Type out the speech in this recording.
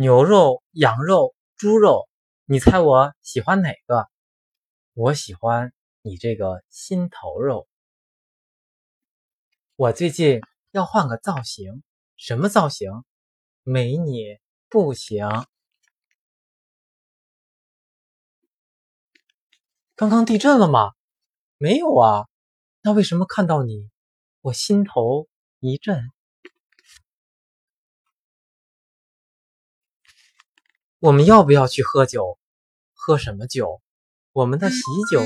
牛肉、羊肉、猪肉，你猜我喜欢哪个？我喜欢你这个心头肉。我最近要换个造型，什么造型？没你不行。刚刚地震了吗？没有啊，那为什么看到你，我心头一震？我们要不要去喝酒？喝什么酒？我们的喜酒。